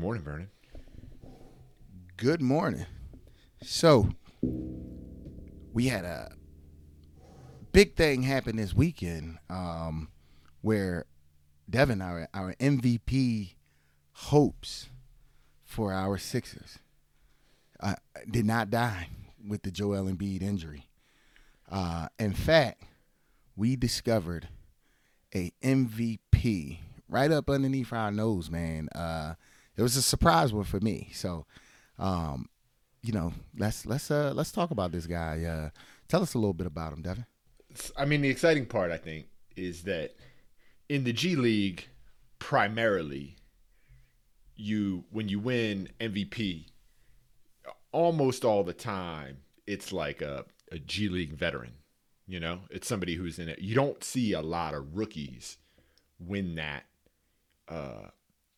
morning, Vernon. Good morning. So, we had a big thing happen this weekend um, where Devin, our, our MVP hopes for our Sixers, uh, did not die with the Joel Embiid injury. Uh, in fact, we discovered a MVP right up underneath our nose, man. Uh, it was a surprise one for me. So, um, you know, let's let's uh, let's talk about this guy. Uh, tell us a little bit about him, Devin. I mean, the exciting part, I think, is that in the G League, primarily, you when you win MVP, almost all the time, it's like a, a G League veteran. You know, it's somebody who's in it. You don't see a lot of rookies win that uh,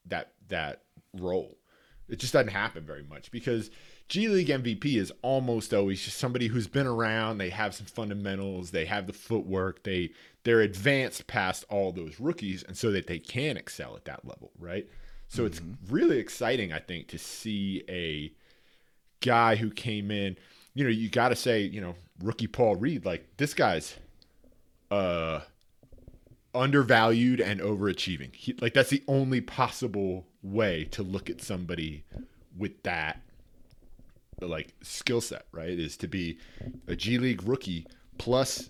that that role. It just doesn't happen very much because G League MVP is almost always just somebody who's been around. They have some fundamentals. They have the footwork. They they're advanced past all those rookies, and so that they can excel at that level, right? So mm-hmm. it's really exciting, I think, to see a guy who came in. You know, you got to say, you know, rookie Paul Reed, like this guy's uh undervalued and overachieving. He, like that's the only possible way to look at somebody with that like skill set, right? Is to be a G League rookie plus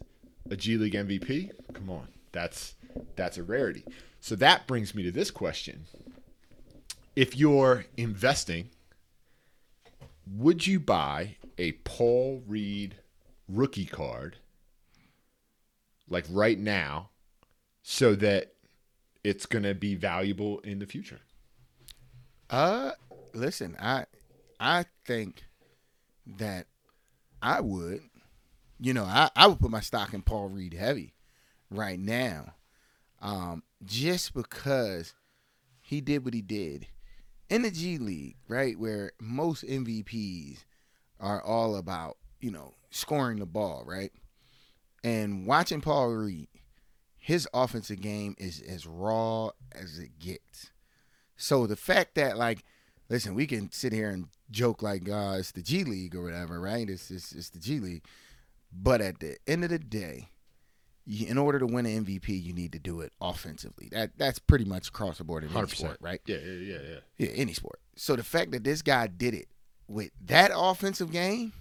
a G League MVP. Come on. That's that's a rarity. So that brings me to this question. If you're investing, would you buy a Paul Reed rookie card like right now so that it's going to be valuable in the future? Uh listen, I I think that I would, you know, I, I would put my stock in Paul Reed heavy right now. Um, just because he did what he did in the G League, right? Where most MVPs are all about, you know, scoring the ball, right? And watching Paul Reed, his offensive game is as raw as it gets. So the fact that like listen, we can sit here and joke like uh, it's the G League or whatever, right? It's, it's it's the G League, but at the end of the day, you, in order to win an MVP, you need to do it offensively. That that's pretty much across the board in any sport, right? Yeah, yeah, yeah, yeah. Yeah, any sport. So the fact that this guy did it with that offensive game,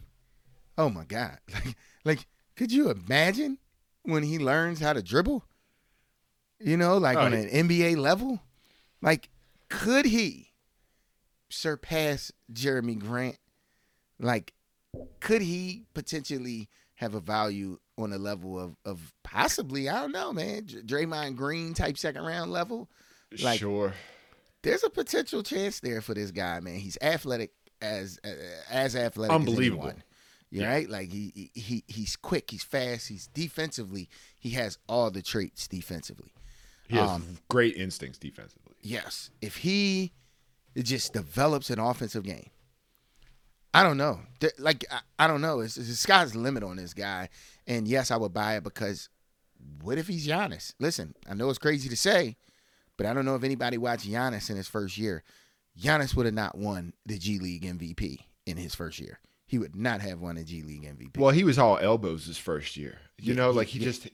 oh my god, like like could you imagine when he learns how to dribble? You know, like oh, on an NBA level, like could he? surpass Jerami Grant? Like, could he potentially have a value on a level of of possibly I don't know, man, Draymond Green type second round level? Like, sure. There's a potential chance there for this guy, man. He's athletic as as athletic unbelievable. As yeah. right? Like he he he's quick, he's fast, he's defensively, he has all the traits defensively. He has um, great instincts defensively. Yes. If he just develops an offensive game. I don't know. Like I, I don't know. It's, it's the sky's the limit on this guy. And yes, I would buy it because what if he's Giannis? Listen, I know it's crazy to say, but I don't know if anybody watched Giannis in his first year. Giannis would have not won the G League MVP in his first year. He would not have won a G League MVP. Well, he was all elbows his first year. You yeah, know, like he yeah. just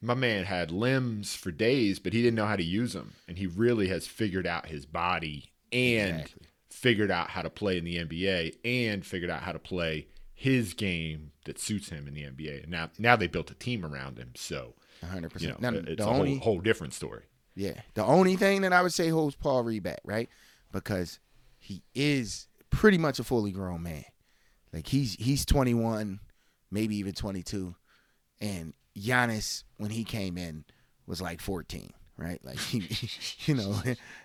my man had limbs for days, but he didn't know how to use them, and he really has figured out his body and exactly. figured out how to play in the NBA and figured out how to play his game that suits him in the NBA. And now now they built a team around him. So 100%. You know, now, it's a only, whole, whole different story. Yeah. The only thing that I would say holds Paul Reed back, right? Because he is pretty much a fully grown man. Like he's he's 21, maybe even 22. And Giannis, when he came in, was like 14 right? Like he, you know,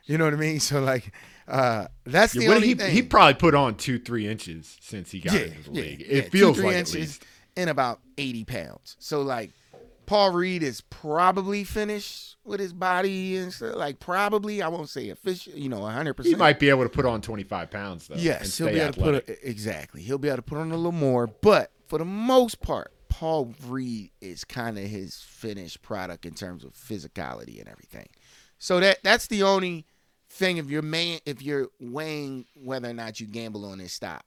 you know what I mean. So like, uh, that's the yeah, only he, thing. He probably put on two, three inches since he got yeah, into the league. Yeah, it feels two, like inches and about eighty pounds. So like, Paul Reed is probably finished with his body and stuff. Like probably, I won't say official, you know, hundred percent. He might be able to put on twenty five pounds though. Yes, he'll be able athletic. to put a, exactly. He'll be able to put on a little more, but for the most part, Paul Reed is kind of his finished product in terms of physicality and everything. So that that's the only thing if you're man if you're weighing whether or not you gamble on his stock,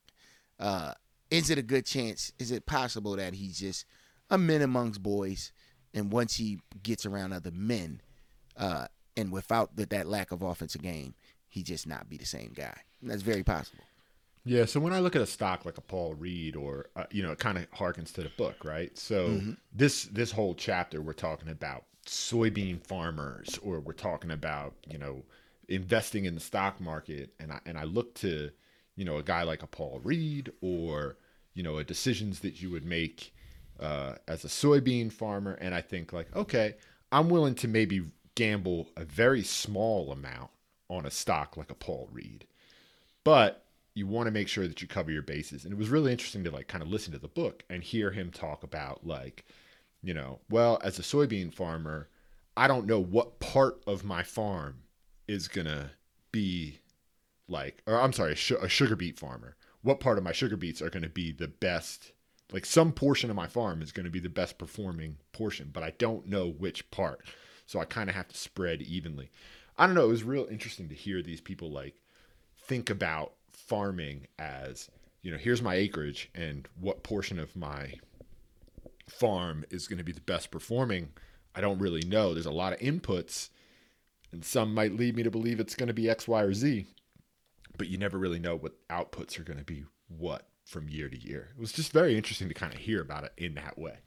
uh, is it a good chance? Is it possible that he's just a man amongst boys, and once he gets around other men, uh, and without the, that lack of offensive game, he just not be the same guy. That's very possible. Yeah, so when I look at a stock like a Paul Reed, or uh, you know, it kind of harkens to the book, right? So Mm-hmm. this this whole chapter, we're talking about soybean farmers, or we're talking about you know investing in the stock market, and I and I look to you know a guy like a Paul Reed, or you know, a decisions that you would make uh, as a soybean farmer, and I think like, okay, I'm willing to maybe gamble a very small amount on a stock like a Paul Reed but you want to make sure that you cover your bases. And it was really interesting to like kind of listen to the book and hear him talk about like, you know, well, as a soybean farmer, I don't know what part of my farm is gonna be like, or I'm sorry, a, su- a sugar beet farmer. What part of my sugar beets are gonna be the best? Like some portion of my farm is gonna be the best performing portion, but I don't know which part. So I kind of have to spread evenly. I don't know. It was real interesting to hear these people like think about farming as you know here's my acreage and what portion of my farm is going to be the best performing i don't really know there's a lot of inputs and some might lead me to believe it's going to be x y or z but you never really know what outputs are going to be what from year to year it was just very interesting to kind of hear about it in that way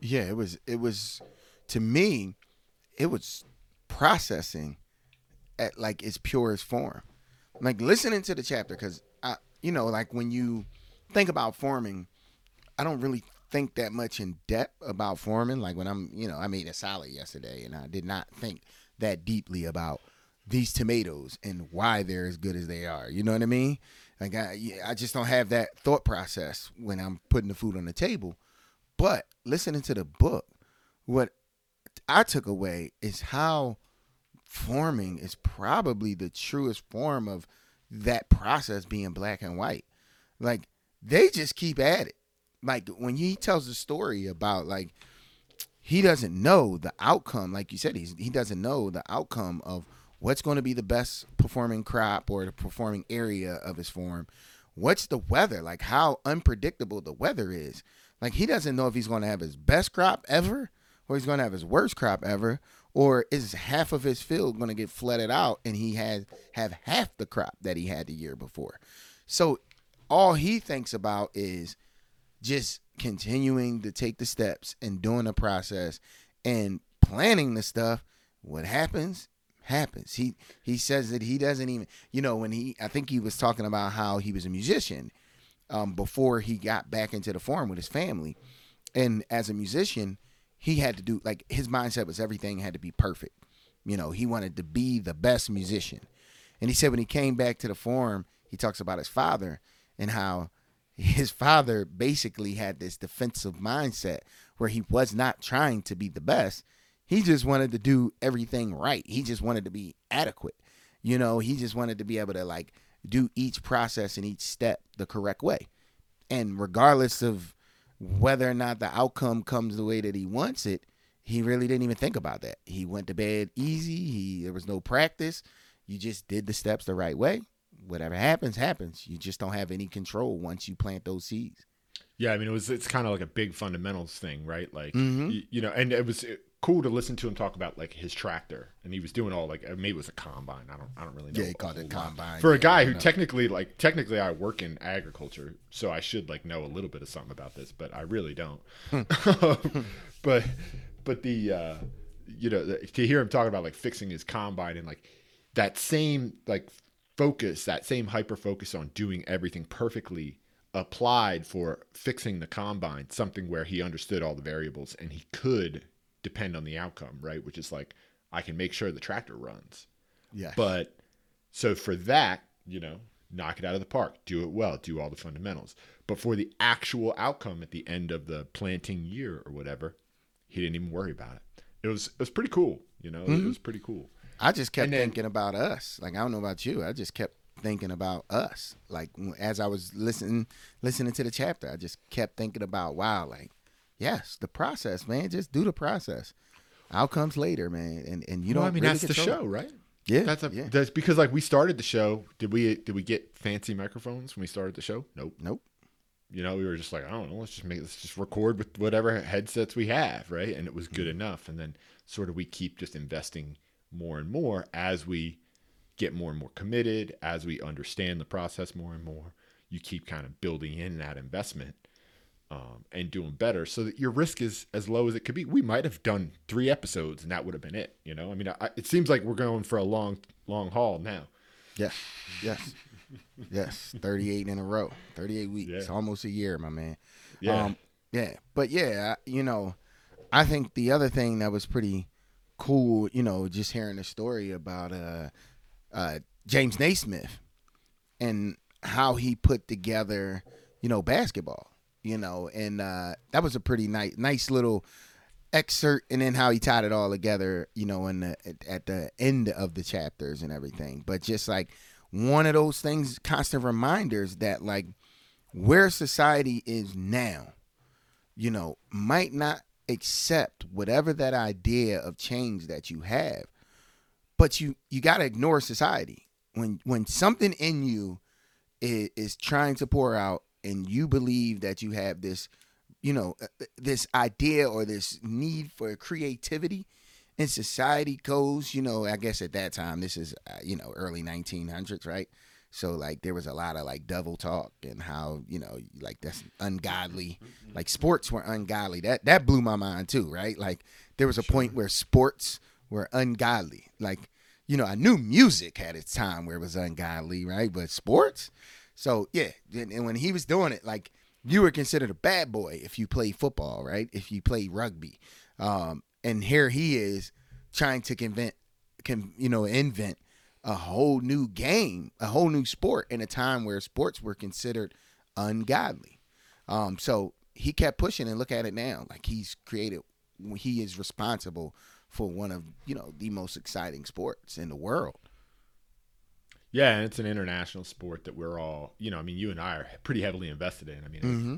Yeah, it was. It was to me, it was processing at like its purest form. Like listening to the chapter, because I, you know, like when you think about farming, I don't really think that much in depth about farming. Like when I'm, you know, I made a salad yesterday, and I did not think that deeply about these tomatoes and why they're as good as they are. You know what I mean? Like I, I just don't have that thought process when I'm putting the food on the table. But listening to the book, what I took away is how farming is probably the truest form of that process being black and white. Like they just keep at it. Like when he tells the story about like he doesn't know the outcome, like you said, he's, he doesn't know the outcome of what's going to be the best performing crop or the performing area of his farm. What's the weather? Like how unpredictable the weather is. Like he doesn't know if he's going to have his best crop ever or he's going to have his worst crop ever or is half of his field going to get flooded out and he has have half the crop that he had the year before. So all he thinks about is just continuing to take the steps and doing the process and planning the stuff. What happens happens. He he says that he doesn't even you know when he I think he was talking about how he was a musician um, before he got back into the farm with his family, and as a musician he had to do like his mindset was everything had to be perfect. You know he wanted to be the best musician, and he said when he came back to the forum, he talks about his father and how his father basically had this defensive mindset where he was not trying to be the best. He just wanted to do everything right. He just wanted to be adequate. You know, he just wanted to be able to like do each process and each step the correct way. And regardless of whether or not the outcome comes the way that he wants it, he really didn't even think about that. He went to bed easy. He there was no practice. You just did the steps the right way. Whatever happens, happens. You just don't have any control once you plant those seeds. Yeah, I mean, it was it's kind of like a big fundamentals thing, right? Like, Mhm. y- you know, and it was uh, cool to listen to him talk about like his tractor, and he was doing all like maybe it was a combine. I don't, I don't really know. Yeah, he called it combine. For a guy who know. technically, like, technically, I work in agriculture, so I should like know a little bit of something about this, but I really don't. but, but the, uh, you know, the, to hear him talking about like fixing his combine and like that same like focus, that same hyper focus on doing everything perfectly applied for fixing the combine, something where he understood all the variables and he could depend on the outcome, right? Which is like, I can make sure the tractor runs. Yeah. But so for that, you know, knock it out of the park, do it well, do all the fundamentals. But for the actual outcome at the end of the planting year or whatever, he didn't even worry about it. It was it was pretty cool, you know. It mm-hmm. was pretty cool. I just kept then- thinking about us. Like I don't know about you. I just kept thinking about us. Like as I was listening listening to the chapter, I just kept thinking about wow, like yes, the process, man. Just do the process. Outcomes later, man. And and you know, don't. I mean, really that's the show, it. right? Yeah, That's a yeah. that's because like we started the show. Did we did we get fancy microphones when we started the show? Nope. Nope. You know, we were just like, I don't know, let's just make let's just record with whatever headsets we have, right? And it was good mm-hmm. enough. And then sort of we keep just investing more and more as we get more and more committed, as we understand the process more and more. You keep kind of building in that investment um, and doing better so that your risk is as low as it could be. We might have done three episodes and that would have been it. You know, I mean, I, it seems like we're going for a long, long haul now. Yes, yes, yes. Thirty-eight in a row, thirty-eight weeks, Yeah. almost a year, my man. Yeah. Um, yeah. But yeah, you know, I think the other thing that was pretty cool, you know, just hearing the story about uh, uh, James Naismith and how he put together, you know, basketball, you know, and uh, that was a pretty nice, nice little excerpt, and then how he tied it all together, you know, in the at, the end of the chapters and everything. But just like one of those things, constant reminders that like where society is now, you know, might not accept whatever that idea of change that you have, but you you got to ignore society when when something in you is, is trying to pour out and you believe that you have this you know uh, this idea or this need for creativity and society goes you know i guess at that time this is uh, you know early 1900s right? So like there was a lot of like devil talk and how you know like that's ungodly like sports were ungodly. That that blew my mind too right? Like there was a point where sports were ungodly. Like you know i knew music had its time where it was ungodly right? But sports so yeah and, when he was doing it like you were considered a bad boy if you played football right if you played rugby um and here he is trying to convent can you know invent a whole new game, a whole new sport in a time where sports were considered ungodly. Um, so he kept pushing and look at it now. Like he's created, he is responsible for one of, you know, the most exciting sports in the world. Yeah, and it's an international sport that we're all, you know, I mean, you and I are pretty heavily invested in. I mean, Mm-hmm.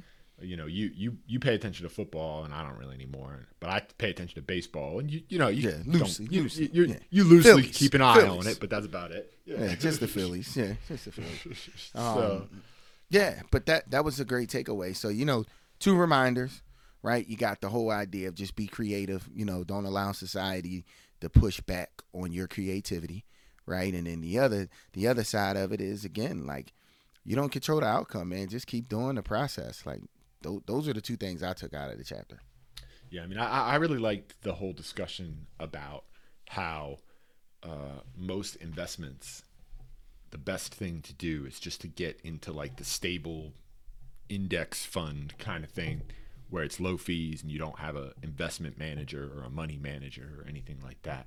you know, you you you pay attention to football, and I don't really anymore. But I pay attention to baseball, and you you know, you Yeah, loosely, you, loosely, you, yeah. you loosely Phillies, keep an eye on it, but that's about it. Yeah, just the Phillies. Yeah, just the Phillies. so Um, Yeah, but that that was a great takeaway. So you know, two reminders, right? You got the whole idea of just be creative. You know, don't allow society to push back on your creativity, right? And then the other the other side of it is again like you don't control the outcome, man. Just keep doing the process. Like th- those are the two things I took out of the chapter. Yeah, I mean, I, I really liked the whole discussion about how uh, most investments, the best thing to do is just to get into like the stable index fund kind of thing, where it's low fees and you don't have an investment manager or a money manager or anything like that.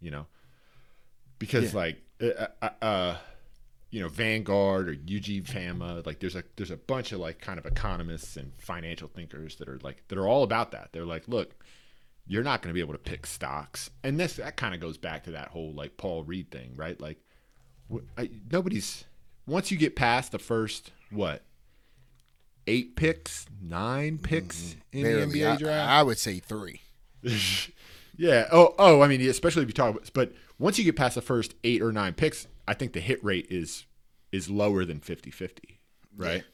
You know, because Yeah. like, uh, uh, uh, you know, Vanguard or Eugene Fama, like there's a there's a bunch of like kind of economists and financial thinkers that are like that are all about that. They're like, look, you're not going to be able to pick stocks, and this that kind of goes back to that whole like Paul Reed thing, right? Like, I, nobody's once you get past the first what eight picks, nine picks in Barely. the NBA I, draft. I would say three. yeah. Oh, oh. I mean, especially if you talk about, but once you get past the first eight or nine picks, I think the hit rate is is lower than 50-50, right?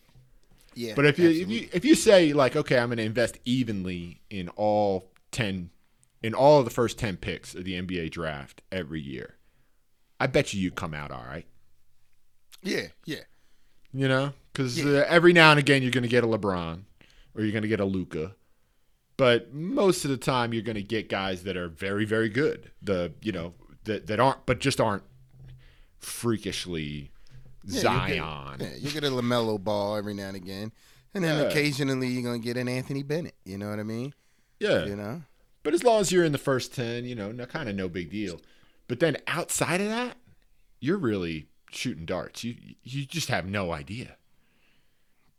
Yeah, But if you absolutely. if you if you say like, okay, I'm going to invest evenly in all ten, in all of the first ten picks of the NBA draft every year, I bet you you come out all right. yeah, yeah, You know, because Yeah. uh, every now and again you're going to get a LeBron or you're going to get a Luka, but most of the time you're going to get guys that are very very good. The you know that that aren't, but just aren't freakishly Yeah, Zion. You get, yeah, you get a LaMelo Ball every now and again, and then Yeah. occasionally you're gonna get an Anthony Bennett. You know what I mean? yeah. You know? But as long as you're in the first 10, you know, no, kind of no big deal. But then outside of that, you're really shooting darts. You you just have no idea.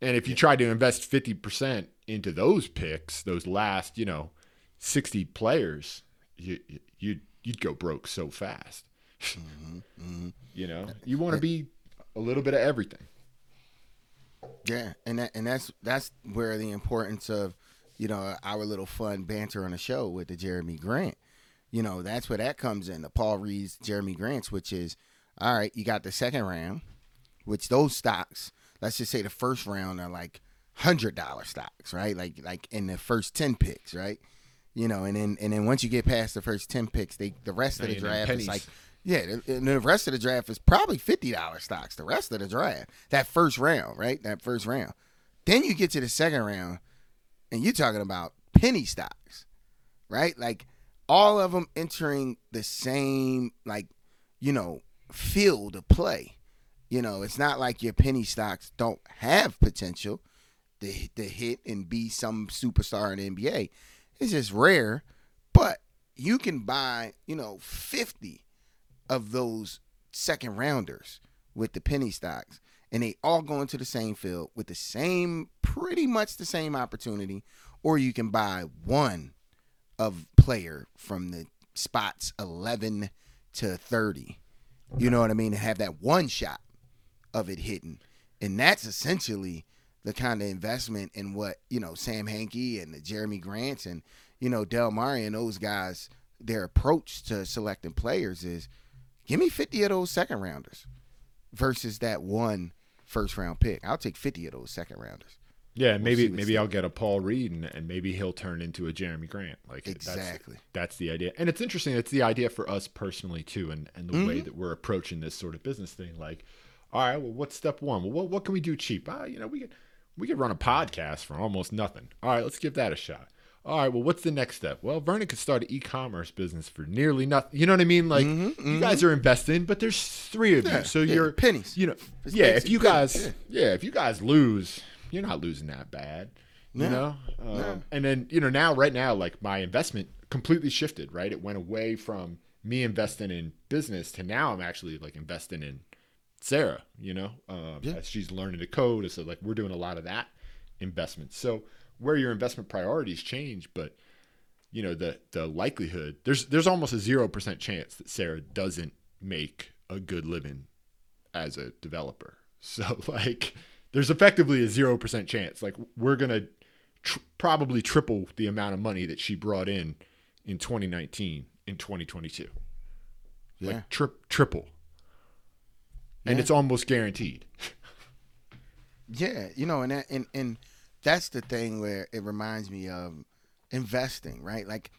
And if you try to invest 50% into those picks, those last, you know, 60 players, you you you'd go broke so fast. Mm-hmm, mm-hmm. You know, you want to be a little bit of everything. Yeah, and that and that's that's where the importance of you know our little fun banter on the show with the Jerami Grant, You know, that's where that comes in. The Paul Reed's, Jerami Grant's, which is all right. You got the second round, which those stocks. Let's just say the first round are like hundred dollar stocks, right? Like like in the first ten picks, right? You know, and then and then once you get past the first ten picks, they the rest of the draft is like yeah, and the rest of the draft is probably fifty dollar stocks. The rest of the draft, that first round, right? That first round. Then you get to the second round, and you're talking about penny stocks, right? Like all of them entering the same, like you know, field of play. You know, it's not like your penny stocks don't have potential to, to hit and be some superstar in the NBA. It's just rare, but you can buy, you know, 50 of those second rounders with the penny stocks and they all go into the same field with the same pretty much the same opportunity or you can buy one of player from the spots 11 to 30 you know what i mean? And have that one shot of it hitting and that's essentially the kind of investment in what you know Sam Hinkie and the Jerami Grants and you know Del Mar and those guys their approach to selecting players is give me 50 of those second rounders versus that one first round pick. I'll take 50 of those second rounders. Yeah, maybe we'll maybe I'll get a Paul Reed and, and, maybe he'll turn into a Jerami Grant. Like exactly, that's, that's, the idea, and it's interesting. It's the idea for us personally too, and and the mm-hmm. way that we're approaching this sort of business thing. Like, all right, well, what's step one? Well, what, what can we do cheap? Ah, you know, we could we could run a podcast for almost nothing. All right, let's give that a shot. All right, well, what's the next step? Well, Vernon could start an e-commerce business for nearly nothing. You know what I mean? Like mm-hmm, mm-hmm. you guys are investing, but there's three of yeah, you, so yeah, you're pennies. You know, it's yeah. If you guys, yeah. yeah. if you guys lose, you're not losing that bad. No, you know, um, no. and then you know now, right now, like my investment completely shifted. Right, it went away from me investing in business to now I'm actually like investing in Sarah, you know, um, yeah. as she's learning to code. So like we're doing a lot of that investment. So where your investment priorities change, but you know the the likelihood there's there's almost a zero percent chance that Sarah doesn't make a good living as a developer. So like there's effectively a zero percent chance. Like we're gonna tr- probably triple the amount of money that she brought in in 2019 in 2022. Yeah. Like tri- triple and it's almost guaranteed. yeah, you know, and that, and and that's the thing where it reminds me of investing, right? Like,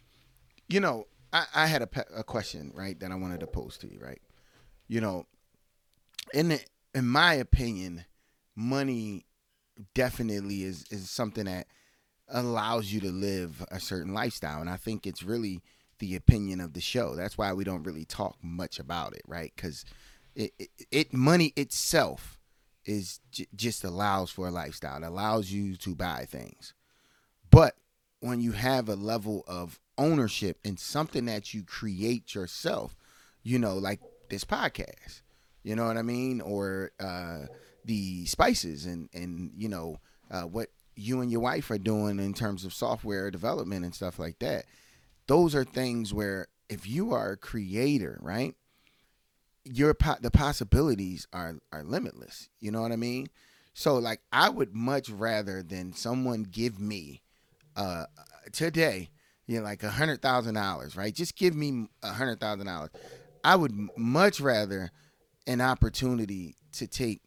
you know, I, I had a, a question, right, that I wanted to pose to you, right? You know, in the, in my opinion, money definitely is is something that allows you to live a certain lifestyle, and I think it's really the opinion of the show. That's why we don't really talk much about it, right? Because it, it, it money itself is j- just allows for a lifestyle. It allows you to buy things. But when you have a level of ownership in something that you create yourself, you know, like this podcast, you know what I mean, or uh, the spices and and you know uh, what you and your wife are doing in terms of software development and stuff like that. Those are things where if you are a creator, right? Your the possibilities are are limitless. You know what I mean? So like I would much rather than someone give me uh today, you know, like a hundred thousand dollars, right? Just give me a hundred thousand dollars. I would much rather an opportunity to take,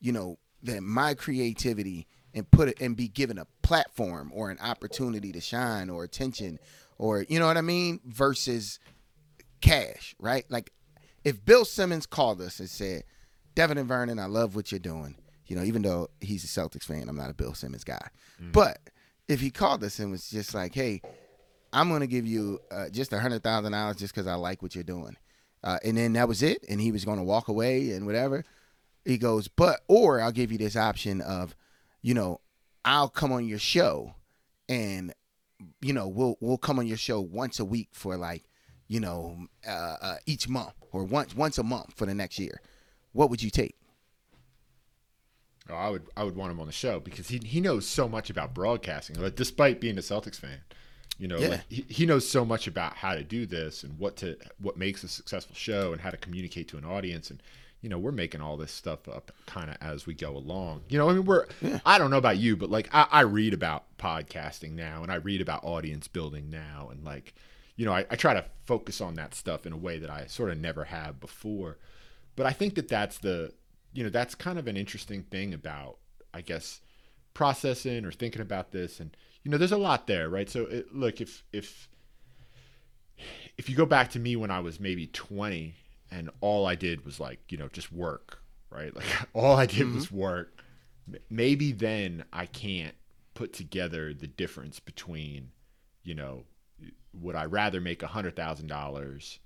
you know, that my creativity and put it and be given a platform or an opportunity to shine or attention or you know what I mean versus cash, right? Like if Bill Simmons called us and said, Devin and Vernon, I love what you're doing, you know, even though he's a Celtics fan, I'm not a Bill Simmons guy. Mm. But if he called us and was just like, hey, I'm going to give you uh, just a $100,000 just because I like what you're doing. Uh, and then that was it. And he was going to walk away and whatever. He goes, but, or I'll give you this option of, you know, I'll come on your show and, you know, we'll, we'll come on your show once a week for like you know, uh, uh, each month or once once a month for the next year, what would you take? Oh, I would I would want him on the show because he he knows so much about broadcasting. Like, despite being a Celtics fan, you know, yeah. like, he, he knows so much about how to do this and what to what makes a successful show and how to communicate to an audience and you know, we're making all this stuff up kind of as we go along. You know, I mean, we're, yeah. I don't know about you, but like I, I read about podcasting now and I read about audience building now and like, you know, I, I try to focus on that stuff in a way that I sort of never have before. But I think that that's the, you know, that's kind of an interesting thing about, I guess, processing or thinking about this. And, you know, there's a lot there, right? So, it, look, if, if, if you go back to me when I was maybe 20 and all I did was like, you know, just work, right? Like all I did mm-hmm. was work. Maybe then I can't put together the difference between, you know, would I rather make a hundred thousand dollars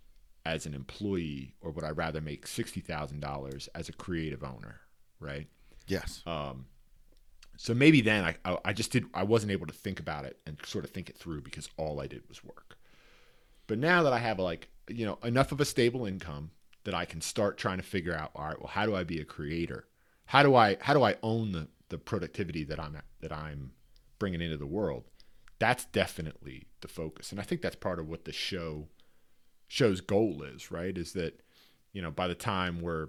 as an employee or would I rather make sixty thousand dollars as a creative owner, right? Yes. Um, so maybe then I, I, I just did I wasn't able to think about it and sort of think it through because all I did was work. But now that I have like you know enough of a stable income that I can start trying to figure out all right well how do I be a creator how do I how do I own the the productivity that I'm that I'm bringing into the world that's definitely the focus and I think that's part of what the show show's goal is right is that you know by the time we're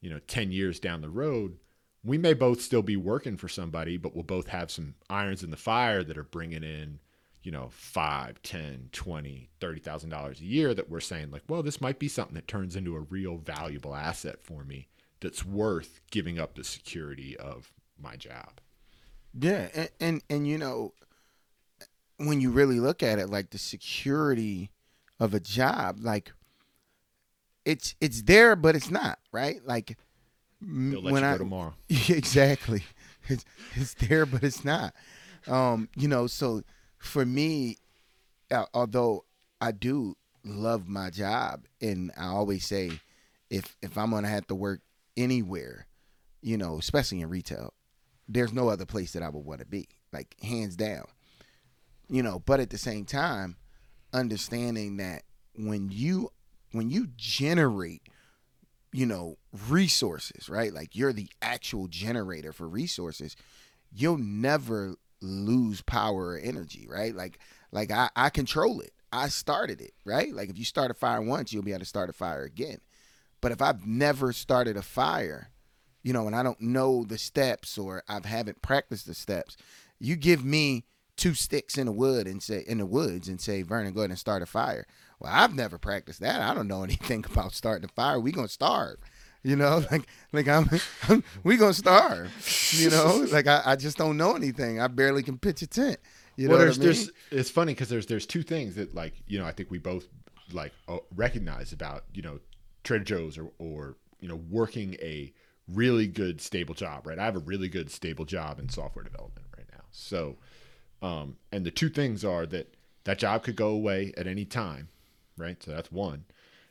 you know 10 years down the road we may both still be working for somebody but we'll both have some irons in the fire that are bringing in you know, five, ten, twenty, thirty thousand dollars a year that we're saying like, well, this might be something that turns into a real valuable asset for me that's worth giving up the security of my job. Yeah, and and, and you know, when you really look at it, like the security of a job, like it's it's there, but it's not right. Like when you I, tomorrow. Exactly, it's it's there, but it's not. Um, you know, so for me, although I do love my job, and I always say, if if I'm gonna have to work anywhere, you know, especially in retail, there's no other place that I would want to be, like hands down. You know, but at the same time, understanding that when you when you generate you know resources right like you're the actual generator for resources you'll never lose power or energy, right? Like like I, I control it. I started it, right? Like if you start a fire once, you'll be able to start a fire again. But if I've never started a fire, you know, and I don't know the steps or I haven't practiced the steps, you give me two sticks in the wood and say in the woods and say, Vernon, go ahead and start a fire. Well, I've never practiced that. I don't know anything about starting a fire. We gonna starve. You know, like like I'm, I'm we gonna starve. You know, like I, I just don't know anything. I barely can pitch a tent. You well, know there's I mean? there's it's funny because there's there's two things that like you know I think we both like uh, recognize about you know Trader Joe's or or you know working a really good stable job. Right, I have a really good stable job in software development right now. So, um, and the two things are that that job could go away at any time. Right, so that's one.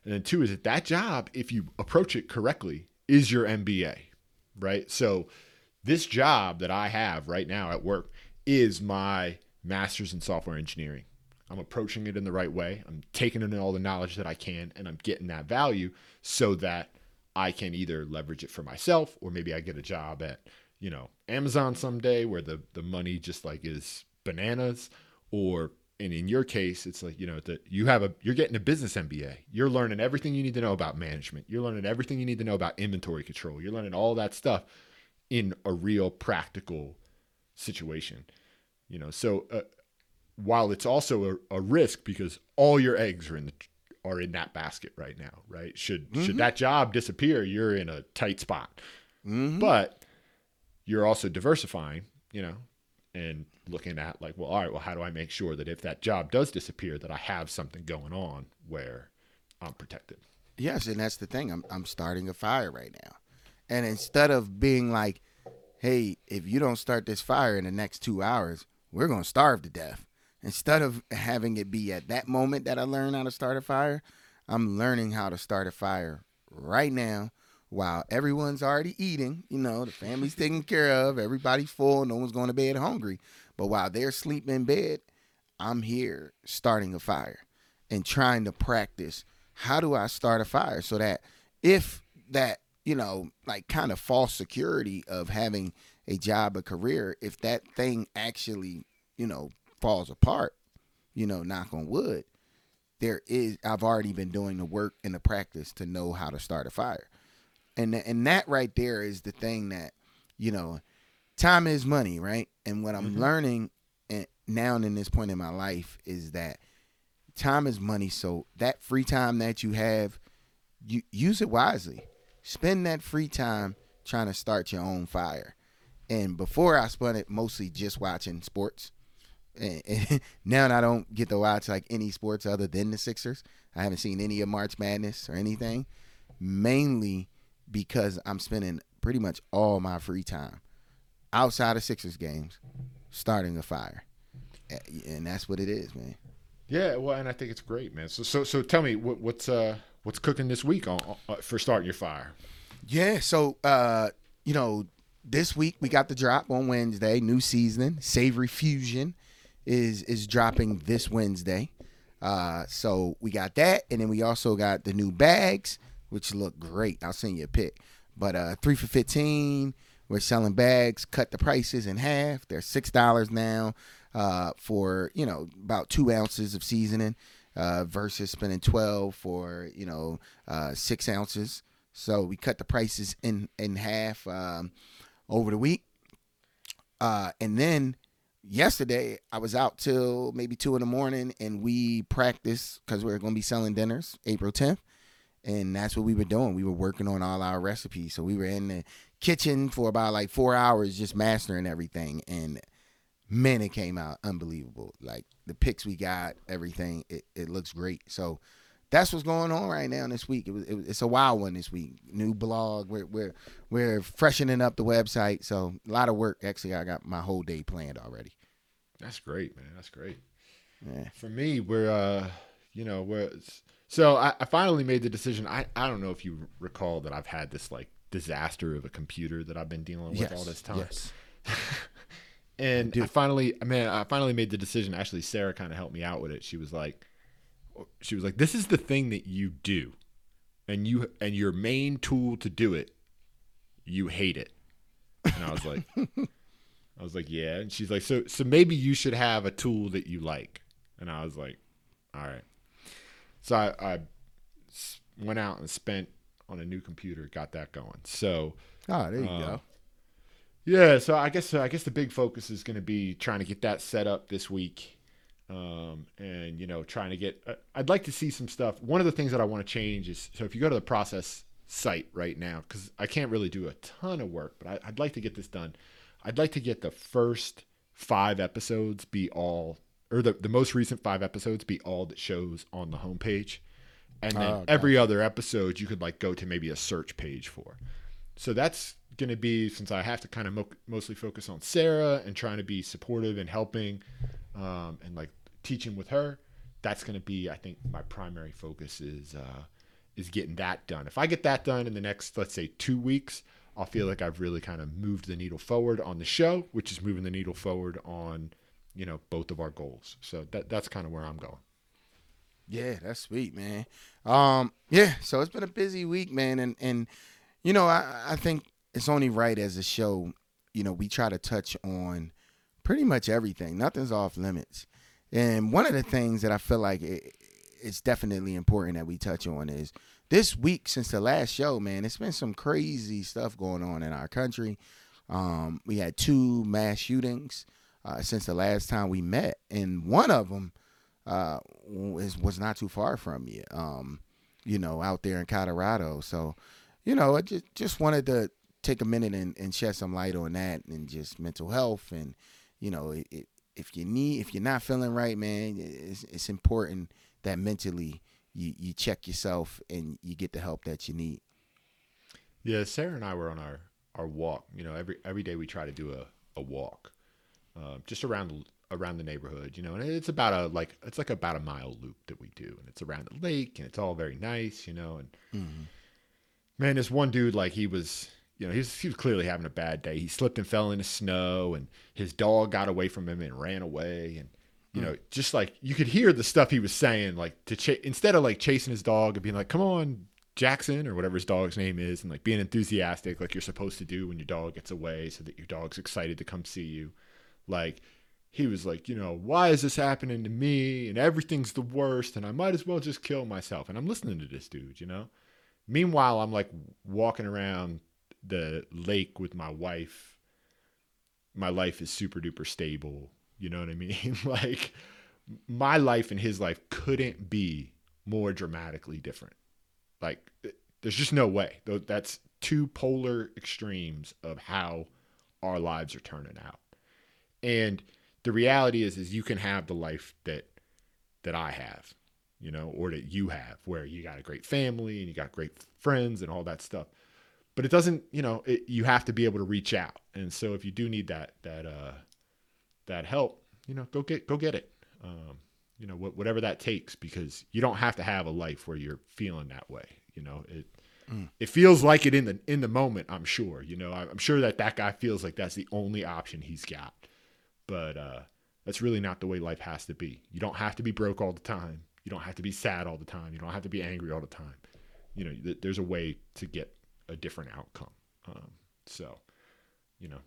And then two is that that job, if you approach it correctly, is your MBA, right? So this job that I have right now at work is my master's in software engineering. I'm approaching it in the right way. I'm taking in all the knowledge that I can and I'm getting that value so that I can either leverage it for myself or maybe I get a job at, you know, Amazon someday where the the money just like is bananas or and in your case it's like you know that you have a you're getting a business mba you're learning everything you need to know about management. You're learning everything you need to know about inventory control. You're learning all that stuff in a real practical situation you know? So uh, while it's also a, a, risk because all your eggs are in the are in that basket right now right? Should mm-hmm. should that job disappear you're in a tight spot. Mm-hmm. but you're also diversifying you know and looking at like, well, all right, well, how do I make sure that if that job does disappear, that I have something going on where I'm protected? Yes, and that's the thing. I'm I'm starting a fire right now, and instead of being like, hey, if you don't start this fire in the next two hours, we're gonna starve to death. Instead of having it be at that moment that I learn how to start a fire, I'm learning how to start a fire right now while everyone's already eating, you know, the family's taken care of, everybody's full, no one's going to bed hungry. But while they're sleeping in bed, I'm here starting a fire and trying to practice how do I start a fire so that if that, you know, like kind of false security of having a job, a career, if that thing actually, you know, falls apart, you know, knock on wood, there is I've already been doing the work and the practice to know how to start a fire and and that right there is the thing that you know time is money right and what i'm mm-hmm. learning eh, and now in this point in my life is that time is money. So that free time that you have, you use it wisely. Spend that free time trying to start your own fire. And before I spent it mostly just watching sports. Eh, eh, and, and now I don't get to watch like any sports other than the Sixers. I haven't seen any of March Madness or anything. Mainly because I'm spending pretty much all my free time outside of Sixers games starting a fire. And that's what it is, man. Yeah, well, and I think it's great, man. So, so, so, tell me what, what's uh what's cooking this week on, uh, for starting your fire. Yeah, so uh, you know, this week we got the drop on Wednesday. New season, Savory Fusion, is is dropping this Wednesday. Uh, so we got that, and then we also got the new bags, which look great. I'll send you a pic. But uh, three for fifteen. We're selling bags. Cut the prices in half. They're six dollars now uh, for you know about two ounces of seasoning uh, versus spending twelve for you know uh, six ounces. So we cut the prices in in half um, over the week, uh, and then yesterday I was out till maybe two in the morning, and we practiced because we are going to be selling dinners April tenth, and that's what we were doing. We were working on all our recipes, so we were in the kitchen for about like four hours just mastering everything, and man, it came out unbelievable. Like the pics we got, everything, it, it looks great. So that's what's going on right now this week. It was, it it's a wild one this week. New blog. We're we're we're freshening up the website. So a lot of work. Actually, I got my whole day planned already. That's great, man. That's great. Yeah. For me, we're uh, you know, we're so I, I finally made the decision. I I don't know if you recall that I've had this like disaster of a computer that I've been dealing with yes, all this time. Yes. and I finally, man, I finally made the decision. Actually, Sarah kind of helped me out with it. She was like, she was like, "This is the thing that you do, and you and your main tool to do it, you hate it." And I was like, I was like, "Yeah." And she's like, "So, so maybe you should have a tool that you like." And I was like, "All right." So I, I went out and spent on a new computer, got that going. So, oh, there you um, go. Yeah, so I guess I guess the big focus is going to be trying to get that set up this week, um, and you know, trying to get. Uh, I'd like to see some stuff. One of the things that I want to change is so if you go to the process site right now, because I can't really do a ton of work, but I, would like to get this done. I'd like to get the first five episodes be all, or the the most recent five episodes be all that shows on the homepage, and then oh, every other episode you could like go to maybe a search page for. So that's going to be since I have to kind of mo- mostly focus on Sarah and trying to be supportive and helping um, and like teaching with her. That's going to be, I think, my primary focus is uh, is getting that done. If I get that done in the next, let's say, two weeks, I'll feel like I've really kind of moved the needle forward on the show, which is moving the needle forward on, you know, both of our goals. So that that's kind of where I'm going. Yeah, that's sweet, man. Um, yeah, so it's been a busy week, man, and and you know, I I think it's only right as a show, you know, we try to touch on pretty much everything. Nothing's off limits. And one of the things that I feel like it, it's definitely important that we touch on is this week since the last show, man, it's been some crazy stuff going on in our country. Um, we had two mass shootings uh, since the last time we met, and one of them uh, was was not too far from you, um, you know, out there in Colorado. So, you know, I just just wanted to take a minute and, and shed some light on that and just mental health and you know it, it, if you need if you're not feeling right man it's, it's important that mentally you, you check yourself and you get the help that you need. Yeah sarah and i were on our our walk. You know every every day we try to do a, a walk uh, just around around the neighborhood you know and it's about a like it's like about a mile loop that we do and it's around the lake and it's all very nice you know and mm-hmm. man this one dude like he was you know, he was, he was clearly having a bad day. He slipped and fell in the snow, and his dog got away from him and ran away. And you mm. know, just like you could hear the stuff he was saying, like to ch- instead of like chasing his dog and being like, "Come on, Jackson," or whatever his dog's name is, and like being enthusiastic, like you're supposed to do when your dog gets away, so that your dog's excited to come see you. Like he was like, you know, why is this happening to me? And everything's the worst, and I might as well just kill myself. And I'm listening to this dude, you know. Meanwhile, I'm like walking around the lake with my wife, my life is super duper stable. You know what I mean? like my life and his life couldn't be more dramatically different. Like there's just no way. That's two polar extremes of how our lives are turning out. And the reality is is you can have the life that that I have, you know, or that you have where you got a great family and you got great friends and all that stuff. But it doesn't, you know, it, you have to be able to reach out. And so if you do need that that uh that help, you know, go get go get it. Um, you know, wh- whatever that takes because you don't have to have a life where you're feeling that way, you know. It Mm. It feels like it in the in the moment. I'm sure. You know, I'm sure that that guy feels like that's the only option he's got. But uh, that's really not the way life has to be. You don't have to be broke all the time. You don't have to be sad all the time. You don't have to be angry all the time. You know, th- there's a way to get a different outcome. Um, so, you know,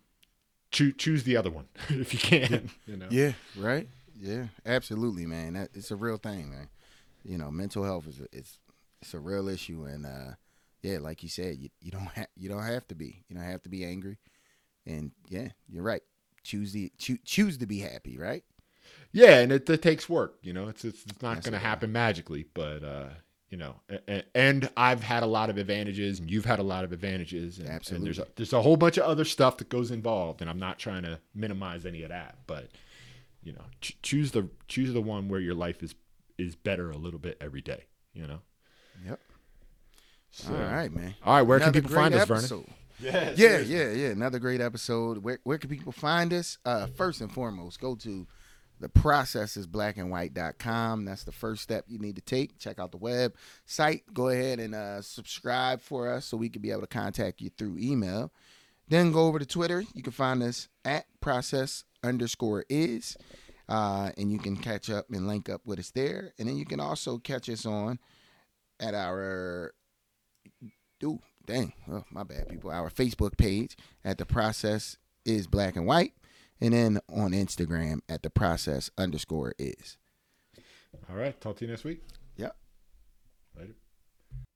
choose choose the other one if you can. You know. Yeah. Right. Yeah. Absolutely, man. That, it's a real thing, man. You know, mental health is it's it's a real issue, and uh, yeah, like you said, you, you don't have you don't have to be. You don't have to be angry. And yeah, you're right. Choose the choose, choose to be happy, right? Yeah, and it, it takes work. You know, it's it's, it's not going to happen magically, but uh, you know, and, and, I've had a lot of advantages, and you've had a lot of advantages, and, Absolutely. And there's a, there's a whole bunch of other stuff that goes involved, and I'm not trying to minimize any of that, but you know, ch- choose the choose the one where your life is is better a little bit every day. You know. Yep. So, all right, man. All right, where Another can people find us, episode. Vernon? Yeah, yeah, yeah, yeah. Another great episode. Where where can people find us? Uh, first and foremost, go to the process is blackandwhite.com. That's the first step you need to take. Check out the web site. Go ahead and uh, subscribe for us so we can be able to contact you through email. Then go over to Twitter. You can find us at process underscore is. Uh, and you can catch up and link up with us there. And then you can also catch us on at our Ooh, dang. Oh, my bad, people. Our Facebook page at the process is black and white. And then on Instagram at the process underscore is. All right. Talk to you next week. Yep. Later.